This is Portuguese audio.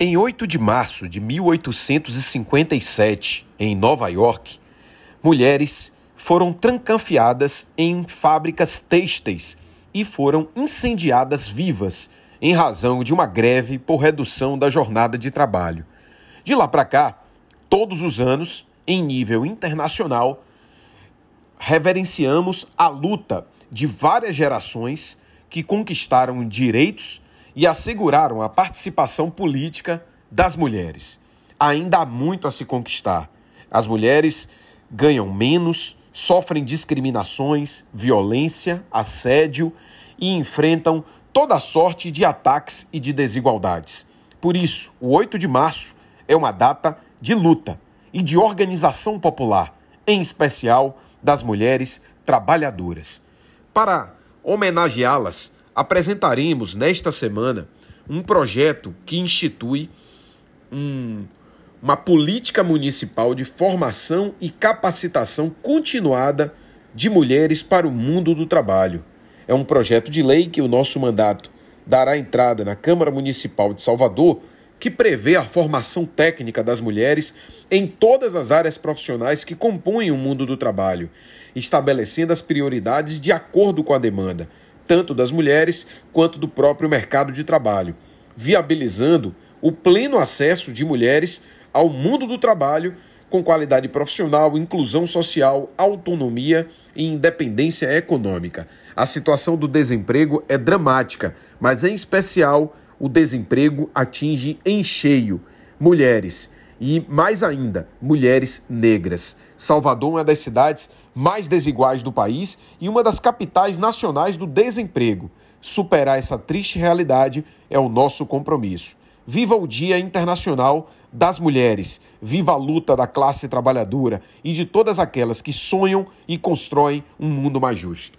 Em 8 de março de 1857, em Nova York, mulheres foram trancanfiadas em fábricas têxteis e foram incendiadas vivas em razão de uma greve por redução da jornada de trabalho. De lá para cá, todos os anos, em nível internacional, reverenciamos a luta de várias gerações que conquistaram direitos e asseguraram a participação política das mulheres. Ainda há muito a se conquistar. As mulheres ganham menos, sofrem discriminações, violência, assédio e enfrentam toda sorte de ataques e de desigualdades. Por isso, o 8 de março é uma data de luta e de organização popular, em especial das mulheres trabalhadoras. Para homenageá-las, apresentaremos nesta semana um projeto que institui um, uma política municipal de formação e capacitação continuada de mulheres para o mundo do trabalho. É um projeto de lei que o nosso mandato dará entrada na Câmara Municipal de Salvador, que prevê a formação técnica das mulheres em todas as áreas profissionais que compõem o mundo do trabalho, estabelecendo as prioridades de acordo com a demanda tanto das mulheres quanto do próprio mercado de trabalho, viabilizando o pleno acesso de mulheres ao mundo do trabalho com qualidade profissional, inclusão social, autonomia e independência econômica. A situação do desemprego é dramática, mas em especial o desemprego atinge em cheio mulheres e, mais ainda, mulheres negras. Salvador é uma das cidades mais desiguais do país e uma das capitais nacionais do desemprego. Superar essa triste realidade é o nosso compromisso. Viva o Dia Internacional das Mulheres! Viva a luta da classe trabalhadora e de todas aquelas que sonham e constroem um mundo mais justo.